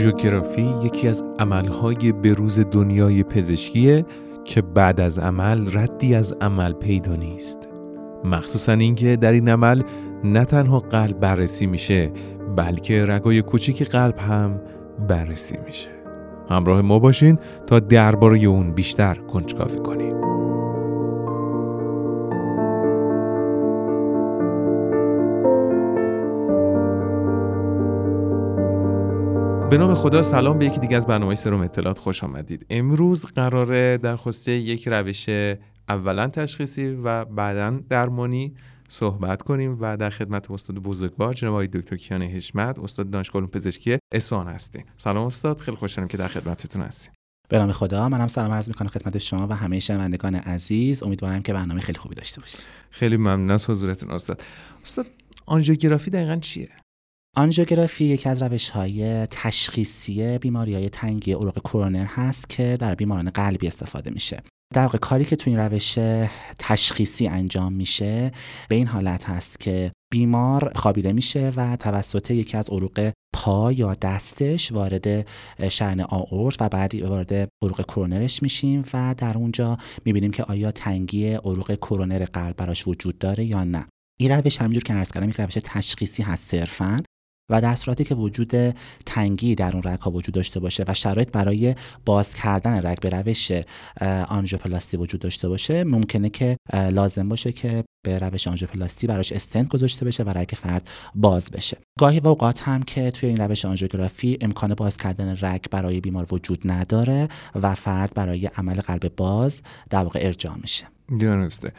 آنژیوگرافی یکی از عملهای بروز دنیای پزشکیه که بعد از عمل ردی از عمل پیدا نیست. مخصوصا اینکه در این عمل نه تنها قلب بررسی میشه بلکه رگای کوچیک قلب هم بررسی میشه. همراه ما باشین تا درباره اون بیشتر کنجکاوی کنیم. به نام خدا سلام به یکی دیگه از برنامه سروم اطلاعات خوش آمدید. امروز قراره در خصوص یک روش اولا تشخیصی و بعدا درمانی صحبت کنیم و در خدمت استاد بزرگوار جناب آقای دکتر کیان حشمت استاد دانشگاه پزشکی اصفهان هستیم. سلام استاد خیلی خوشحالم که در خدمتتون هستیم. به نام خدا منم سلام عرض می‌کنم خدمت شما و همه شنوندگان عزیز. امیدوارم که برنامه خیلی خوبی داشته باشید. خیلی ممنون از حضورتون استاد. استاد آنژیوگرافی دقیقا چیه؟ آنژیوگرافی یکی از روش های تشخیصی بیماری های تنگی عروق کرونر هست که در بیماران قلبی استفاده میشه. در واقع کاری که تو این روش تشخیصی انجام میشه به این حالت هست که بیمار خوابیده میشه و توسط یکی از عروق پا یا دستش وارد شعن آورد و بعد وارد عروق کرونرش میشیم و در اونجا می‌بینیم که آیا تنگی عروق کرونر قلب براش وجود داره یا نه. این روش همینجور که عرض کردم یک روش تشخیصی هست صرفا. و در صورتی که وجود تنگی در اون رگ ها وجود داشته باشه و شرایط برای باز کردن رگ به روش آنژیوپلاستی وجود داشته باشه ممکنه که لازم باشه که به روش آنژیوپلاستی براش استنت گذاشته بشه و رگ فرد باز بشه. گاهی و اوقات هم که توی این روش آنژیوگرافی امکان باز کردن رگ برای بیمار وجود نداره و فرد برای عمل قلب باز در واقع ارجاع میشه. درسته.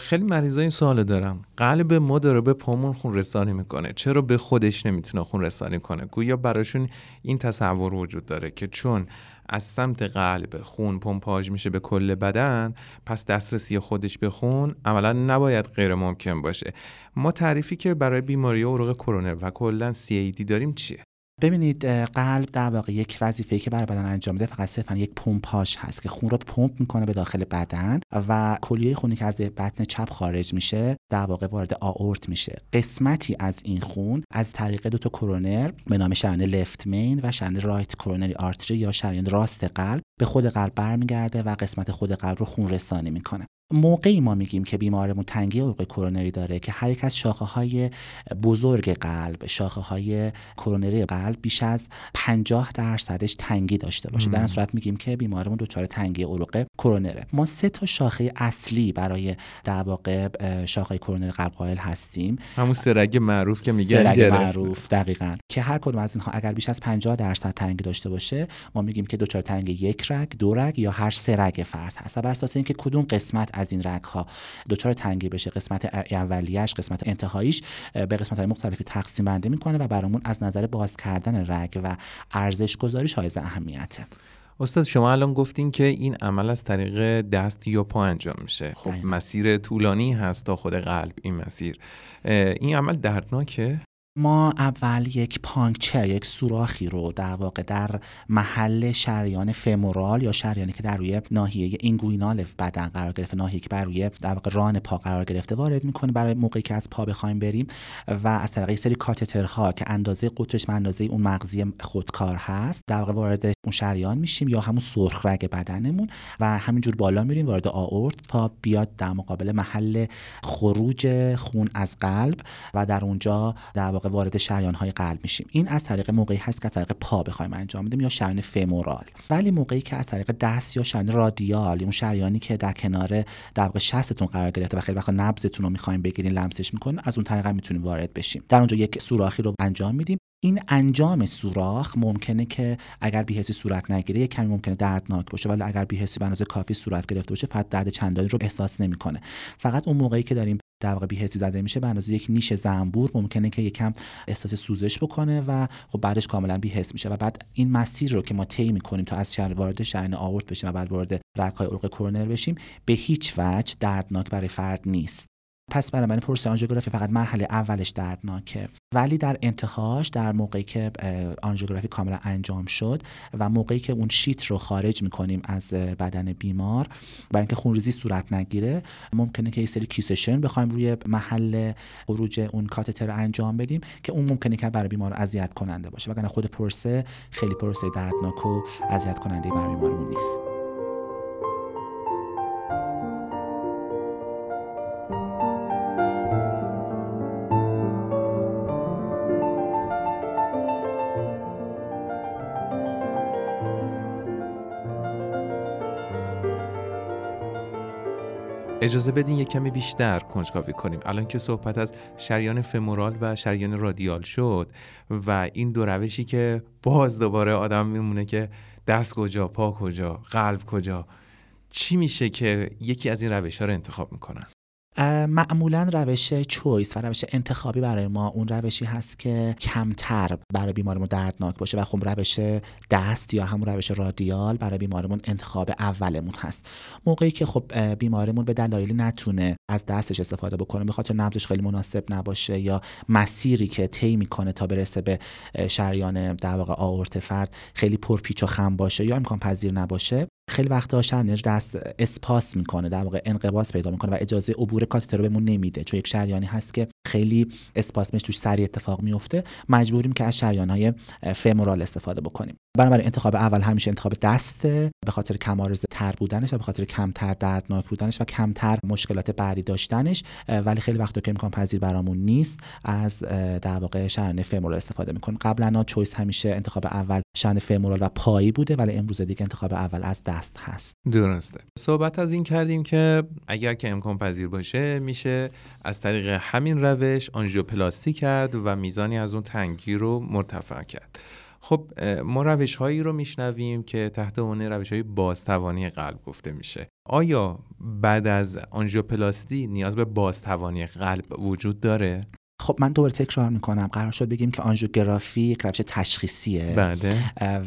خیلی مریضا این سوال دارم. قلب ما داره به پامون خون رسانی می‌کنه. چرا به خودش نمی‌تونه خون رسانی کنه؟ گویا براشون این تصور وجود داره که چون از سمت قلب خون پمپاژ میشه به کل بدن پس دسترسی خودش به خون عملا نباید غیر ممکن باشه. ما تعریفی که برای بیماری عروق کرونر و کلا CAD داریم چیه؟ ببینید قلب در واقع یک وظیفه که برای بدن انجام میده فقط صرفا یک پمپاژ هست که خون رو پمپ می‌کنه به داخل بدن و کلیه خونی که از بطن چپ خارج میشه در واقع وارد آورت میشه. قسمتی از این خون از طریق دو تا کرونر به نام شریان لفت مین و شریان رایت کرونری آرتری یا شریان راست قلب به خود قلب برمیگرده و قسمت خود قلب رو خون رسانی می‌کنه. موقعی ما میگیم که بیمارمون تنگی عروق کرونری داره که هر یک از شاخه های بزرگ قلب شاخه های کرونری قلب بیش از 50 درصدش تنگی داشته باشه. در این صورت میگیم که بیمارمون دچار تنگی عروق کرونره ما سه تا شاخه اصلی برای در واقع شاخه کرونری قلب قائل هستیم. همون سرگ معروف که میگن سرگ معروف دقیقا. که هر کدوم از اینها اگر بیش از 50 درصد تنگی داشته باشه ما میگیم که دچار تنگی یک رگ دو رگ یا هر سه رگ فرد هست. بر اساس اینکه کدوم قسمت از این رگ ها دچار تنگی بشه قسمت اولیش قسمت انتهاییش به قسمت های مختلفی تقسیم بندی می‌کنه و برامون از نظر باز کردن رگ و ارزش گذاریش حائز اهمیته. استاد شما الان گفتین که این عمل از طریق دست یا پا انجام میشه. خب مسیر طولانی هست تا خود قلب این مسیر. این عمل دردناکه؟ ما اول یک پانکچر یک سوراخی رو در واقع در محل شریان فمورال یا شریانی که در روی ناحیه اینگوینال بدن قرار گرفته ناحیه که بر روی در واقع ران پا قرار گرفته وارد می‌کنه برای موقعی که از پا بخوایم بریم و از طریق سری کاتترها که اندازه قطرش به اندازه اون مغزی خودکار هست در واقع وارد اون شریان میشیم یا همون سرخ رگ بدنمون و همینجور بالا میریم وارد آورت تا بیاد در مقابل محل خروج خون از قلب و در اونجا در واقع وارد شریان های قلب میشیم. این از طریق موقعی هست که از طریق پا بخوایم انجام بدیم یا شریان فمورال ولی موقعی که از طریق دست یا شریان رادیال اون شریانی که در کنار در شستتون قرار گرفته و خیلی وقتا نبضتون رو می‌خوایم بگیرین لمسش می‌کنه از اون طریق می‌تونیم وارد بشیم. در اونجا یک سوراخی رو انجام میدیم. این انجام سوراخ ممکنه که اگر بیهسی صورت نگیره یک کمی ممکنه دردناک باشه ولی اگر بیهسی به کافی صورت گرفته باشه فقط درد چندانی رو احساس نمی‌کنه. فقط اون موقعی که داریم در واقع بیهسی زده میشه به اندازه یک نیش زنبور. ممکنه که یکم احساس سوزش بکنه و خب بعدش کاملا بیهس میشه. و بعد این مسیر رو که ما طی می‌کنیم تا از شهر وارد شرن آورت بشیم و بعد وارد رگ‌های عروق کرونر بشیم به هیچ وجه دردناک برای فرد نیست. پس برای من پروسه آنژیوگرافی فقط مرحله اولش دردناکه. ولی در انتهاش در موقعی که آنژیوگرافی کاملا انجام شد و موقعی که اون شیت رو خارج می‌کنیم از بدن بیمار برای اینکه خونریزی صورت نگیره ممکنه که یه سری کیسشن بخوایم روی محل خروج اون کاتتر انجام بدیم که اون ممکنه که برای بیمار اذیت کننده باشه. وگرنه خود پروسه خیلی پروسه دردناک و اذیت کننده برای بیمارمون نیست. اجازه بدین یک کمی بیشتر کنجکاوی کنیم. الان که صحبت از شریان فمورال و شریان رادیال شد و این دو روشی که باز دوباره آدم میمونه که دست کجا پا کجا قلب کجا چی میشه که یکی از این روش ها رو انتخاب می‌کنن؟ معمولا روش چویس و روش انتخابی برای ما اون روشی هست که کمتر برای بیمارمون دردناک باشه و خب روش دست یا همون روش رادیال برای بیمارمون انتخاب اولمون هست. موقعی که خب بیمارمون به دلایلی نتونه از دستش استفاده بکنه به خاطر نبضش خیلی مناسب نباشه یا مسیری که طی می‌کنه تا برسه به شریان در واقع آورت فرد خیلی پرپیچ و خم باشه یا امکان پذیر نباشه خیلی وقتا شرنج دست اسپاس می‌کنه در واقع انقباض پیدا می‌کنه و اجازه عبور کاتتر بهمون نمیده. چون یک شریانی هست که خیلی اسپاسمش توش سریع اتفاق میفته مجبوریم که از شریان های فمورال استفاده بکنیم. بنابراین انتخاب اول همیشه انتخاب دسته به خاطر کم تر بودنش و به خاطر کمتر دردناک بودنش و کمتر مشکلات بعدی داشتنش ولی خیلی وقتا که امکان پذیر برامون نیست. از در واقع شرن فمورال استفاده می‌کنیم قبلا چویس همیشه انتخاب اول شرن فمورال و پایی بوده ولی امروز دیگه انتخاب اول از دست هست. درسته. صحبت از این کردیم که اگر که امکان پذیر باشه میشه از طریق همین روش آنژیوپلاستی کرد و میزانی از اون تنگی رو مرتفع کرد. خب ما روش هایی رو میشنویم که تحت عنوان روش های بازتوانی قلب گفته میشه. آیا بعد از آنژیوپلاستی نیاز به بازتوانی قلب وجود داره؟ خب من دوباره تکرار می‌کنم. قرار شد بگیم که آنژیوگرافی یک روش تشخیصیه. بله.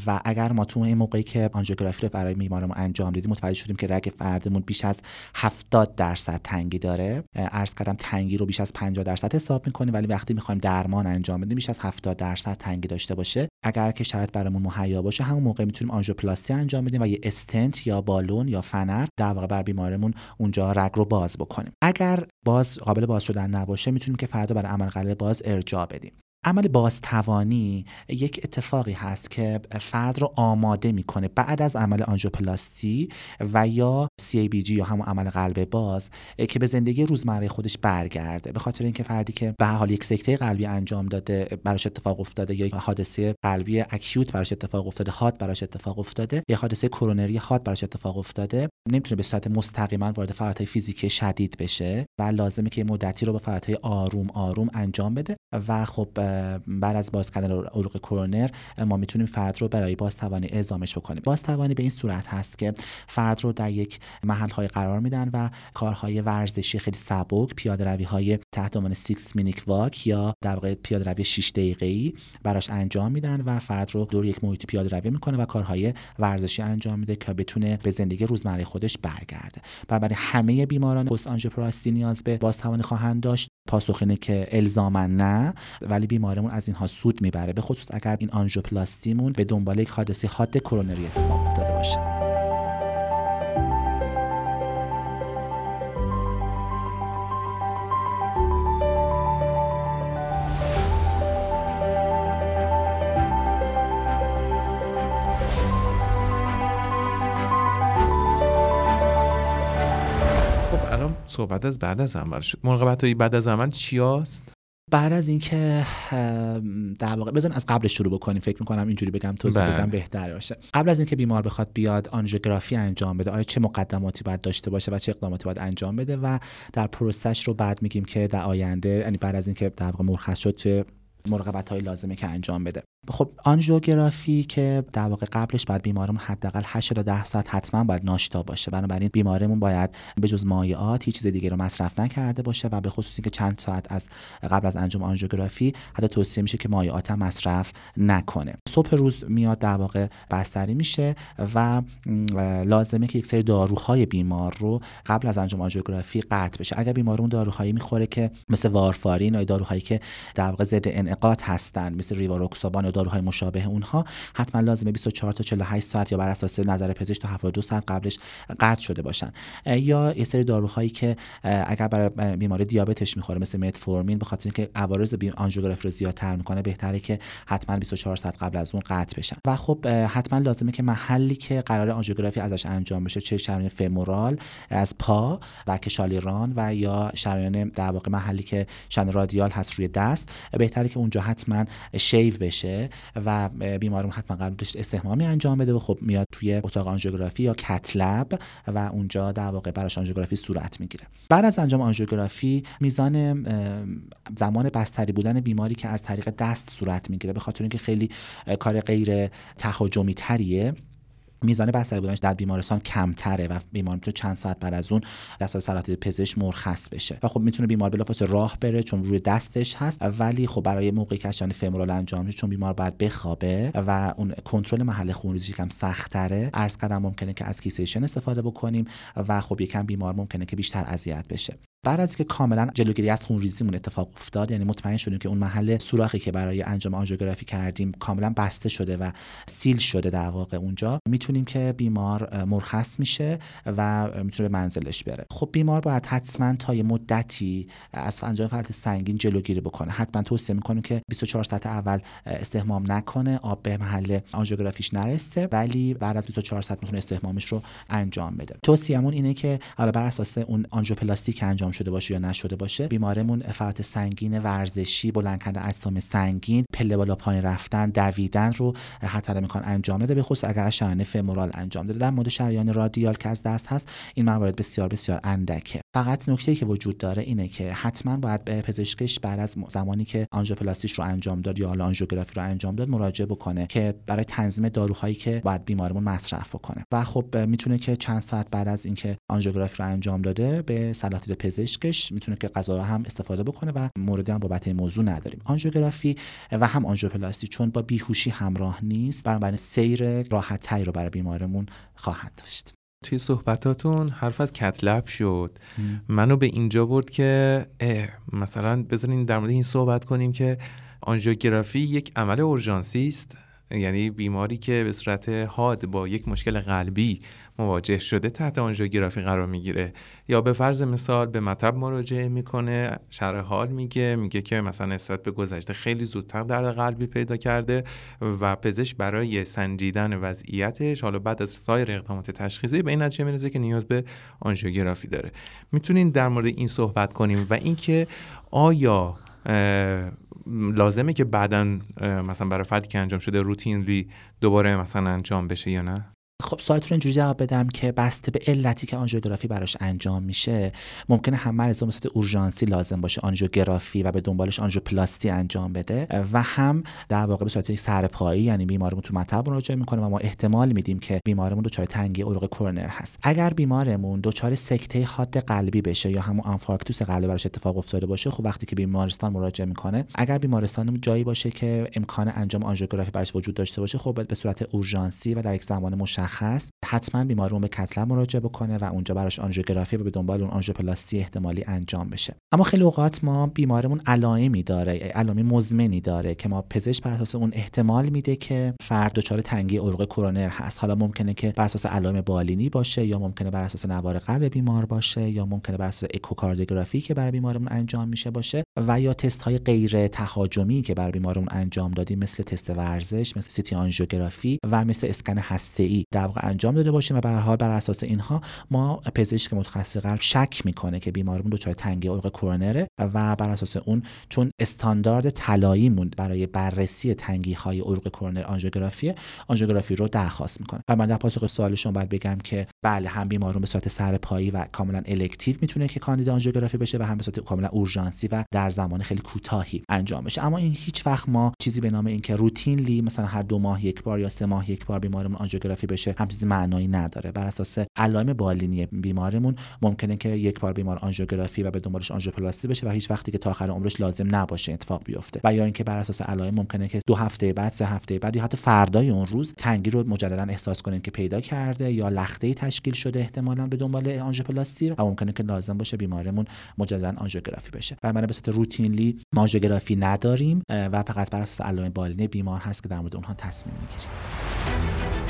و اگر ما تو این موقعی که آنژیوگرافی رو برای بیمارمون انجام دیدیم متوجه شدیم که رگ فردمون بیش از 70 درصد تنگی داره. عرض کردم تنگی رو بیش از 50 درصد حساب می‌کنیم ولی وقتی می‌خوایم درمان انجام بدیم بیش از 70 درصد تنگی داشته باشه. اگر که شرط برامون مهیا باشه همون موقع می‌تونیم آنژیوپلاستی انجام بدیم و یه استنت یا بالون یا فنر در واقع بر بیمارمون اونجا رگ رو باز بکنیم. اگر باز قابل باز شدن نباشه می‌تونیم که فردا برای عمل قلب باز ارجاع بدیم. عمل بازتوانی یک اتفاقی هست که فرد رو آماده می‌کنه بعد از عمل آنژیوپلاستی و یا CABG یا همون عمل قلب باز که به زندگی روزمره خودش برگرده. به خاطر اینکه فردی که به حال یک سکته قلبی انجام داده براش اتفاق افتاده یا حادثه قلبی اکیوت براش اتفاق افتاده هات براش اتفاق افتاده یا حادثه کرونری هات براش اتفاق افتاده نمی‌تونه به صورت مستقیما وارد فعالیت فیزیکی شدید بشه و لازمه که مدتی رو به فعالیت آروم آروم انجام بده و خب بعد از باز کردن عروق کرونر ما می‌تونیم فرد رو برای بازتوانی اعزامش بکنیم. بازتوانی به این صورت هست که فرد رو در یک محل های قرار میدن و کارهای ورزشی خیلی سبک پیاده روی های تحت عنوان 6 مینیک واک یا در واقع پیاده روی 6 دقیقه ای براش انجام میدن و فرد رو دور یک محیط پیاده روی می‌کنه و کارهای ورزشی انجام میده که بتونه به زندگی روزمره خودش برگرده. و برای همه بیماران پست آنژیوپلاستی نیاز به بازتوانی خواهند داشت. پاسخ اینه که الزاما نه ولی بیمارمون از اینها سود می‌بره به خصوص اگر این آنژیوپلاستیمون به دنبال یک حادثه حاد کرونری اتفاق افتاده باشه. صحبت از بعد از عمل شد. مراقبت های بعد از عمل چی هست؟ بعد از اینکه در واقع بزن از قبل شروع بکنیم. فکر می‌کنم اینجوری بگم توضیح بله. بدم بهتر باشه. قبل از اینکه بیمار بخواد بیاد آنژیوگرافی انجام بده. آیا چه مقدماتی باید داشته باشه و چه اقداماتی باید انجام بده؟ و در پروسش رو بعد میگیم که در آینده یعنی بعد از اینکه در واقع مرخص شد مراقبت های لازمه که انجام بده. خب آنژیوگرافی که در واقع قبلش باید بیمارمون حداقل 8 تا 10 ساعت حتما باید ناشتا باشه. بنابراین بیمارمون باید به جز مایعات هیچ چیز دیگه رو مصرف نکرده باشه و به خصوص اینکه چند ساعت از قبل از انجام آنژیوگرافی حتی توصیه میشه که مایعات هم مصرف نکنه. صبح روز میاد در واقع بستری میشه و لازمه که یک سری داروهای بیمار رو قبل از انجام آنژیوگرافی قطع بشه. اگر بیمارمون داروهایی می‌خوره که مثل وارفارین یا داروهایی که در واقع ضد انعقاد هستن مثل ریواروکسابان یا داروهای مشابه اونها. حتما لازمه 24 تا 48 ساعت یا بر اساس نظر پزشک تا 72 ساعت قبلش قطع شده باشن. یا یه سری داروهایی که اگر برای بیماری دیابتش می‌خوره مثل متفورمین به خاطر اینکه عوارض آنژیوگرافی رو زیادتر می‌کنه بهتره که حتما 24 ساعت قبل از اون قطع بشن. و خب حتما لازمه که محلی که قرار آنژیوگرافی ازش انجام بشه چه شریان فمورال از پا و کشالیران و یا شریان در واقع محلی که شن رادیال هست روی دست بهتره اونجا حتما شیو بشه و بیمارمون حتما قبلش استحمامی انجام بده و خب میاد توی اتاق آنژیوگرافی یا کتلب و اونجا در واقع براش آنژیوگرافی صورت می‌گیره. بعد از انجام آنژیوگرافی میزان زمان بستری بودن بیماری که از طریق دست صورت می‌گیره به خاطر اینکه خیلی کار غیر تهاجمی تریه میزان بستری بودنش در بیمارستان کمتره و بیمار می‌تونه چند ساعت بعد از اون دست سلامتی پزشک مرخص بشه. و خب می‌تونه بیمار بلافاصله راه بره چون روی دستش هست ولی خب برای موقعی که شان فمورال انجام میشه چون بیمار باید بخوابه و اون کنترل محل خونریزی کم سختره عرض کردم ممکنه که از کیسیشن استفاده بکنیم و خب یکم بیمار ممکنه که بیشتر اذیت بشه. بعد از که کاملا جلوگیری از خونریزیمون اتفاق افتاد یعنی مطمئن شدیم که اون محل سوراخی که برای انجام آنژیوگرافی کردیم کاملا بسته شده و سیل شده در واقع اونجا می‌تونیم که بیمار مرخص میشه و می‌تونه به منزلش بره. خب بیمار باید حتما تا یه مدتی از انجام فعالیت سنگین جلوگیری بکنه. حتما توصیه می‌کنیم که 24 ساعت اول استحمام نکنه آب به محل آنژیوگرافیش نرسه ولی بعد از 24 ساعت می‌تونه استحمامش رو انجام بده. توصیهمون اینه که حالا بر اساس اون آنژیوپلاستی که شده باشه یا نشده باشه. بیمارمون فعالیت سنگین ورزشی بلند کردن اجسام سنگین پله بالا پایین رفتن دویدن رو حتی میکن انجام بده. به خصوص اگر شریان فمورال انجام داده. در مورد شریان رادیال که از دست هست این موارد بسیار بسیار اندکه. فقط نکته که وجود داره اینه که حتما باید به پزشکش بعد از زمانی که آنژیوپلاستیش رو انجام داد یا آنژیوگرافی رو انجام داد مراجعه بکنه که برای تنظیم داروهایی که باید بیمارمون مصرف بکنه. و خب می‌تونه که چند ساعت بعد از اینکه آنژیوگرافی رو انجام داده به سلاتید پزشکش می‌تونه که غذا هم استفاده بکنه و موردی هم بابت موضوع نداریم. آنژیوگرافی و هم آنژیوپلاستی چون با بیهوشی همراه نیست بنابراین سیر راحت رو برای بیمارمون خواهد داشت. توی صحبتاتون حرف از کتلب شد. منو به اینجا برد که مثلا بذارین در مورد این صحبت کنیم که آنژیوگرافی یک عمل اورژانسی است. یعنی بیماری که به صورت حاد با یک مشکل قلبی مواجه شده تحت آنژیوگرافی قرار می‌گیره. یا به فرض مثال به مطب مراجعه می‌کنه شرح حال میگه میگه که مثلا نسبت به گذشته خیلی زودتر درد قلبی پیدا کرده و پزشک برای سنجیدن وضعیتش حالا بعد از سایر اقدامات تشخیصی به این نتیجه می‌رسه که نیاز به آنژیوگرافی داره. می‌تونین در مورد این صحبت کنیم و اینکه آیا لازمه که بعدا مثلا برای فردی که انجام شده روتینلی دوباره مثلا انجام بشه یا نه؟ خب سوالتون اینجوری جواب بدم که بسته به علتی که آنژیوگرافی براش انجام میشه ممکنه هم مریض به اورژانسی لازم باشه آنژیوگرافی و به دنبالش آنژیوپلاستی انجام بده و هم در واقع به صورت سرپایی یعنی بیمارمون تو مطب مراجعه می‌کنه و ما احتمال میدیم که بیمارمون دچار تنگی عروق کورنر هست. اگر بیمارمون دچار سکته حاد قلبی بشه یا همون آنفارکتوس قلبی براش اتفاق افتاده باشه خب وقتی که بیمارستان مراجعه می‌کنه اگر بیمارستان جایی باشه که امکان انجام آنژیوگرافی براش وجود داشته باشه خب به صورت اورژانسی و در یک زمان مشخص مشخص حتما بیمارمون به کتلب مراجعه بکنه و اونجا براش آنژیوگرافی و به دنبال اون آنژیوپلاستی احتمالی انجام بشه. اما خیلی اوقات ما بیمارمون علائمی داره علائم مزمنی داره که ما پزشک بر اساس اون احتمال میده که فرد دچار تنگی عروق کرونر هست. حالا ممکنه که بر اساس علائم بالینی باشه یا ممکنه بر اساس نوار قلب بیمار باشه یا ممکنه بر اساس اکوکاردیوگرافی که برای بیمارمون انجام میشه باشه و یا تست های غیر تهاجمی که برای بیمارمون انجام دادیم مثل تست ورزش مثل CT آنژیوگرافی و مثل اسکن هسته ای در واقع انجام داده باشیم و به حال بر اساس اینها ما پزشک متخصص قلب شک می‌کنه که بیمارمون دچار تنگی عروق کرونره و بر اساس اون چون استاندارد طلاییمون برای بررسی تنگی های عروق کرونر آنژیوگرافی آنژیوگرافی رو درخواست می‌کنه. و من در پاسخ سوالشون باید بگم که بله هم بیمارمون به صورت سرپایی و کاملا elective می‌تونه که کاندید آنژیوگرافی بشه و هم به صورت کاملا اورژانسی و در زمان خیلی کوتاهی انجام بشه. اما این هیچ وقت ما چیزی به نام اینکه routinely مثلا هر دو ماه یک بار یا سه ماه یک بار بیمارمون آنژیوگرافی بشه هم چیزی معنایی نداره. بر اساس علائم بالینی بیمارمون ممکنه که یک بار بیمار آنژیوگرافی و به دنبالش آنژیوپلاستی بشه و هیچ وقتی که تا آخر عمرش لازم نباشه اتفاق بیفته. و یا اینکه بر اساس علائم ممکنه که دو هفته بعد سه هفته بعد یا حتی فردای اون روز تنگی رو مجددا احساس کنیم که پیدا کرده یا لخته تشکیل شده احتمالا به دنبال آنژیوپلاستی و ممکنه که لازم باشه بیمارمون مجددا آنژیوگرافی بشه. و من به صورت روتینلی آنژیوگرافی نداریم و فقط بر اساس علائم بالینی بیمار هست که در مورد اونها تصمیم می‌گیریم.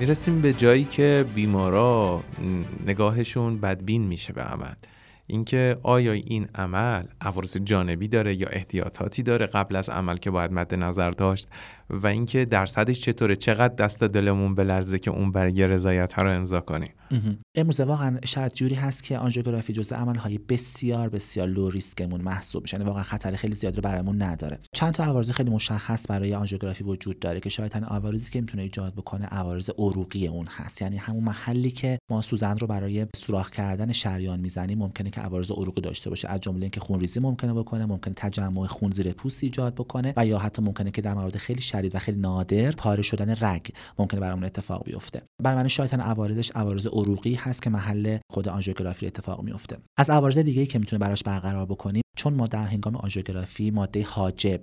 می‌رسیم به جایی که بیمارا نگاهشون بدبین میشه به عمل. اینکه آیا این عمل عوارض جانبی داره یا احتیاطاتی داره قبل از عمل که باید مد نظر داشت و اینکه درصدش چطوره؟ چقدر دست دلمون بلرزه که اون برگه رضایت ها رو امضا کنیم؟ امروزه واقعا شرط جوری هست که آنژیوگرافی جزء عملهای بسیار بسیار لو ریسکمون محسوب میشه. یعنی واقعا خطر خیلی زیادی رو برامون نداره. چند تا عوارض خیلی مشخص برای آنژیوگرافی وجود داره که شاید عوارضی که می‌تونه ایجاد بکنه عوارض عروقی اون هست. یعنی همون محلی که ما سوزن رو برای سوراخ کردن شریان می‌زنیم ممکنه که عوارض عروقی داشته باشه. از جمله اینکه خونریزی ممکنه بکنه ممکنه تجمع خون زیر پوست ایجاد بکنه و یا حتی ممکنه که در موارد خیلی شدید و خیلی نادر پاره شدن رگ ممکنه برامون اتفاق بیفته. برای من شاید عوارضش عوارض عروقی هست که محل خود آنژیوگرافی اتفاق میفته از عوارض دیگه که می‌تونه براش برقرار بکنیم چون ما در هنگام آنژیوگرافی ماده حاجب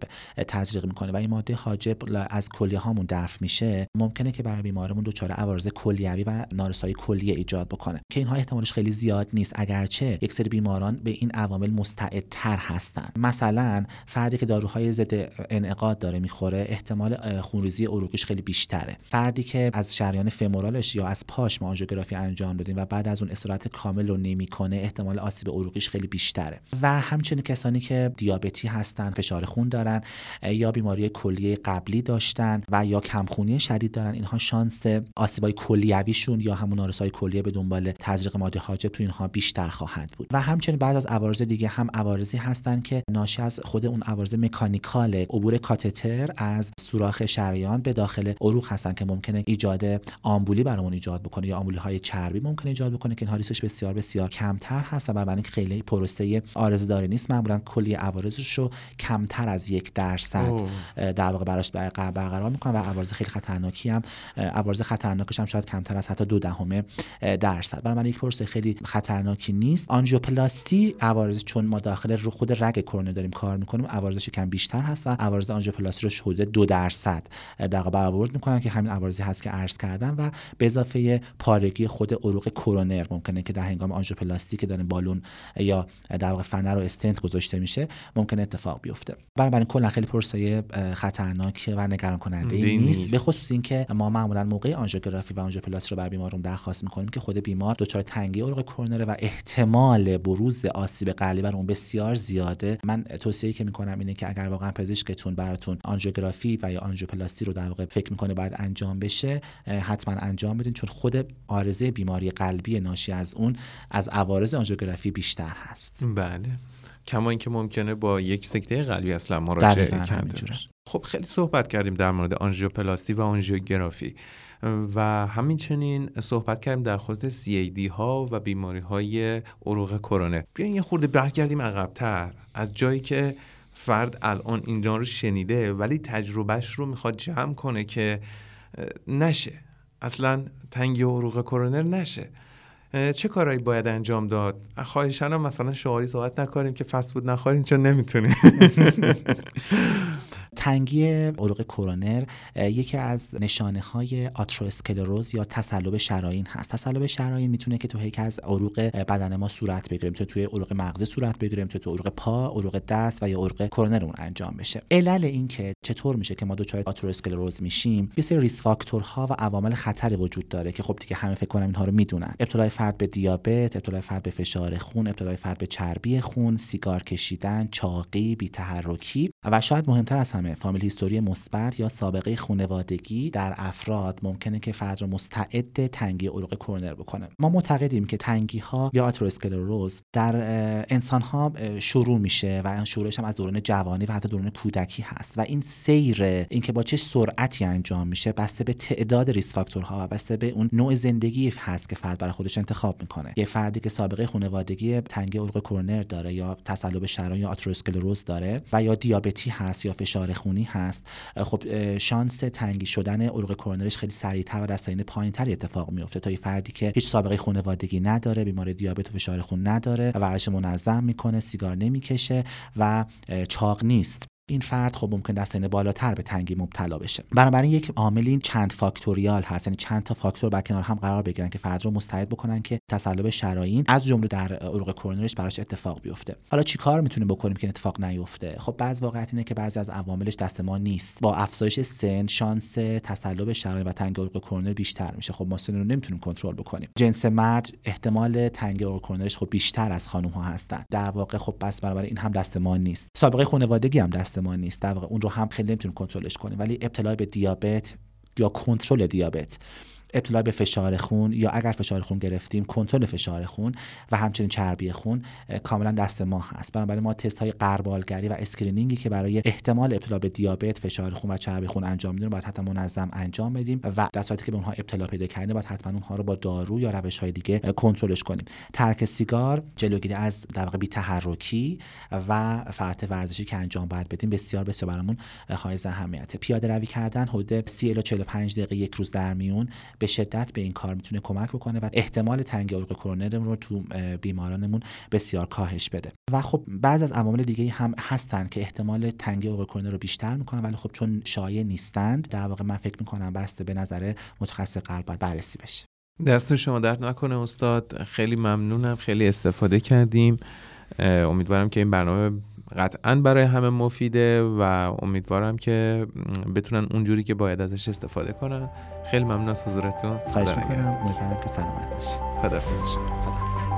تزریق می‌کنه و این ماده حاجب از کلیه هامون دفع میشه ممکنه که برای بیمارمون دچار عوارض کلیوی و نارسایی کلیه ایجاد بکنه. که اینها احتمالش خیلی زیاد نیست اگرچه یک سری بیماران به این عوامل مستعدتر هستند مثلا فردی که داروهای ضد انعقاد داره می‌خوره احتمال خونریزی عروقیش خیلی بیشتره. فردی که از شریان فمورالش یا از پاش ما آنژیوگرافی انجام دادیم و بعد از اون استراحت کامل رو نمی‌کنه احتمال آسیب عروقیش خیلی بیشتره. و همچنین کسانی که دیابتی هستن فشار خون دارن یا بیماری کلیه قبلی داشتن و یا کمخونی شدید دارن اینها شانس آسیبای کلیویشون یا همون نارسایی کلیه به دنبال تزریق ماده حاجب تو اینها بیشتر خواهد بود. و همچنین بعض از عوارض دیگه هم عوارضی هستن که ناشی از خود اون عوارض مکانیکال عبور کاتتر از سوراخ شریان به داخل عروق هستن که ممکنه ایجاد آمبولی برامون ایجاد بکنه یا آمبولی های چربی ممکنه ایجاد بکنه که اینها ریسکش بسیار بسیار کمتر هست و بنابراین خیلی پروسه آرزه نیست. معمولا کلی عوارضش رو کمتر از یک درصد در واقع براش برقرار می‌کنن و عوارض خیلی خطرناکی هم عوارض خطرناکش هم شاید کمتر از حتی دو دهم درصد. برای من یک پروسه خیلی خطرناکی نیست. آنژیوپلاستی عوارض چون ما داخل رو خود رگ کرونر داریم کار می‌کنیم عوارضش کم بیشتر هست و عوارض آنژیوپلاستی رو حدود دو درصد. در واقع برآورد می‌کنن که همین عوارضی هست که عرض کردم و به اضافه پارگی خود عروق کرونر. ممکنه که در هنگام آنژیوپلاستی که داریم بالون یا در واقع فنر و استنت گذاشته میشه ممکن اتفاق بیفته. بنابراین کلا خیلی پرسه خطرناک و نگران کننده ای نیست. به خصوص اینکه ما معمولا موقع آنژیوگرافی و آنژیوپلاستی رو بر بیمارون درخواست می‌کنیم که خود بیمار دچار تنگی عروق کرونر و احتمال بروز آسیب قلبی بر اون بسیار زیاده. من توصیه که می‌کنم اینه که اگر واقعا پزشکتون براتون آنژیوگرافی و یا آنژیوپلاستی رو در واقع فکر می‌کنه باید انجام بشه حتما انجام بدین چون خود آرزه بیماری قلبی ناشی از اون از عوارض آنژیوگرافی بیشتر هست. بله. کما اینکه ممکنه با یک سکته قلبی اصلا مراجعه کرده خب خیلی صحبت کردیم در مورد آنژیوپلاستی و آنژیوگرافی. و همینچنین صحبت کردیم در خصوص CAD ها و بیماری های عروق کرونه بیاین یه خورده برگردیم عقبتر از جایی که فرد الان اینجا رو شنیده ولی تجربهش رو می‌خواد جمع کنه که نشه. اصلا تنگی عروق کرونر نشه. چه کارهایی باید انجام داد؟ خواهشان مثلا شعاری صحبت نکنیم که فست بود نخوریم چون نمی‌تونیم. تنگی عروق کرونر یکی از نشانه های آتروسکلروز یا تصلب شرايین هست. تصلب شرايین می‌تونه که تو هیک از عروق بدن ما صورت بگیره می‌تونه توی عروق مغز صورت بگیره می‌تونه تو عروق پا عروق دست و یا عروق کرونرمون انجام بشه. علل این که چطور میشه که ما دچار آتروسکلروز میشیم یه سری ریس فاکتورها و عوامل خطری وجود داره که خب دیگه همه فکر کنم اینها رو می‌دونن. ابتلای فرد به دیابت ابتلای فرد به فشار خون ابتلای فرد به چربی خون سیگار کشیدن چاقی بی‌تحرکی و شاید مهمتر از همه فامیل هیستوری مثبت یا سابقه خانوادگی در افراد ممکنه که فرد رو مستعد تنگی عروق کرونر بکنه. ما معتقدیم که تنگی ها یا آتروسکلروز در انسان ها شروع میشه و شروعش هم از دوران جوانی و حتی دوران کودکی هست و این سیر اینکه با چه سرعتی انجام میشه بسته به تعداد ریس فاکتورها و بسته به اون نوع زندگی هست که فرد برای خودش انتخاب می‌کنه. یه فردی که سابقه خانوادگی تنگی عروق کرونر داره یا تصلب شرایین یا آتروسکلروز داره و یا دیابتی هست یا فشار خونی هست. خب شانس تنگی شدن عروق کرونرش خیلی سریعتر و در سنین پایینتری اتفاق میفته تا یه فردی که هیچ سابقه خانوادگی نداره بیماری دیابت و فشار خون نداره ورزش منظم می‌کنه سیگار نمی‌کشه و چاق نیست. این فرد خب ممکن در سن بالاتر به تنگی مبتلا بشه. بنابراین یک عامل چند فاکتوریال هست یعنی چند تا فاکتور بر کنار هم قرار بگیرن که فرد رو مستعد بکنن که تصلب شرايین از جمله در عروق کرونرش براش اتفاق بیفته. حالا چیکار می‌تونیم بکنیم که اتفاق نیفته؟ خب بعض واقعیت اینه که بعضی از عواملش دست ما نیست. با افزایش سن شانس تصلب شرايین و تنگی عروق کرونر بیشتر میشه. خب ما سن رو نمی‌تونیم کنترل بکنیم. جنس مرد احتمال تنگی عروق کرونرش خب بیشتر از خانم ها هستن. در واقع خب بنابراین هم دست ما نیست. سابقه خانوادگی هم دست ما نیست. در واقع اون رو هم خیلی نمی‌تونیم کنترلش کنیم ولی ابتلا به دیابت یا کنترل دیابت ابتلا به فشار خون یا اگر فشار خون گرفتیم کنترل فشار خون و همچنین چربی خون کاملا دست ما هست. بنابراین ما تست های غربالگری و screening ی که برای احتمال ابتلا به دیابت فشار خون و چربی خون انجام میدیم باید حتما منظم انجام بدیم و در که به اونها ابتلا پیدا کردیم باید حتما اونها رو با دارو یا روش های دیگه کنترلش کنیم. ترک سیگار جلوگیری از در واقع تحرکی و فعالیت ورزشی که انجام باید بدیم بسیار بسیار برامون حائز اهمیته. پیاده روی کردن حدود 30 الی 45 دقیقه یک روز در میون به شدت به این کار می‌تونه کمک بکنه و احتمال تنگ عروق کرونرمون رو تو بیمارانمون بسیار کاهش بده. و خب بعض از عوامل دیگه هم هستن که احتمال تنگی عروق کرونر رو بیشتر می‌کنن ولی خب چون شایع نیستند در واقع من فکر می‌کنم بسته به نظر متخصص قلب باید بررسی بشه. دست شما درد نکنه استاد خیلی ممنونم خیلی استفاده کردیم. امیدوارم که این برنامه قطعا برای همه مفیده و امیدوارم که بتونن اونجوری که باید ازش استفاده کنن. خیلی ممنون از حضورتون. خواهش می‌کنم. امیدوارم که سلامت باشی. خداحافظ. خداحافظ.